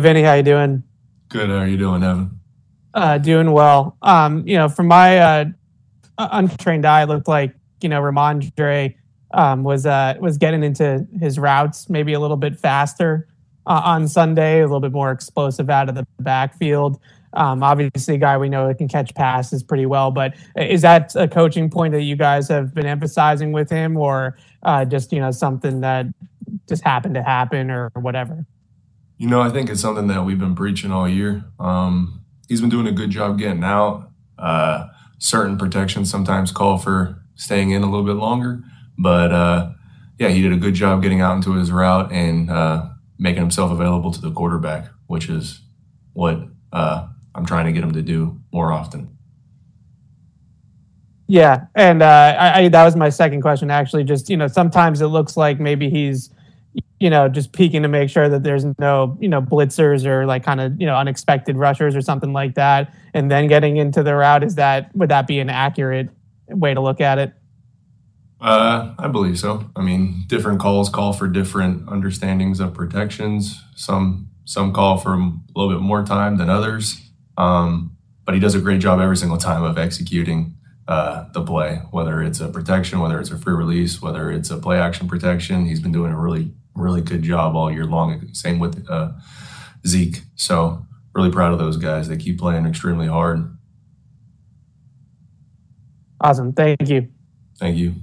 Vinnie. How you doing? Good. How are you doing, Evan? Uh, doing well. Um, you know, from my uh, untrained eye, it looked like you know Rhamondre um, was uh, was getting into his routes maybe a little bit faster uh, on Sunday, a little bit more explosive out of the backfield. Um, obviously, a guy we know that can catch passes pretty well. But is that a coaching point that you guys have been emphasizing with him, or uh, just you know something that just happened to happen, or whatever? You know, I think it's something that we've been preaching all year. Um, he's been doing a good job getting out. Uh, certain protections sometimes call for staying in a little bit longer, but uh, yeah, he did a good job getting out into his route and uh, making himself available to the quarterback, which is what uh, I'm trying to get him to do more often. Yeah, and uh, I, I, that was my second question. Actually, just you know, sometimes it looks like maybe he's you know, just peeking to make sure that there's no, you know, blitzers or like kind of, you know, unexpected rushers or something like that. And then getting into the route, is that, would that be an accurate way to look at it? Uh, I believe so. I mean, different calls call for different understandings of protections. Some, some call for a little bit more time than others. Um, but he does a great job every single time of executing uh, the play, whether it's a protection, whether it's a free release, whether it's a play action protection. He's been doing a really, really good job all year long. Same with uh, Zeke. So, really proud of those guys. They keep playing extremely hard. Awesome. Thank you. Thank you.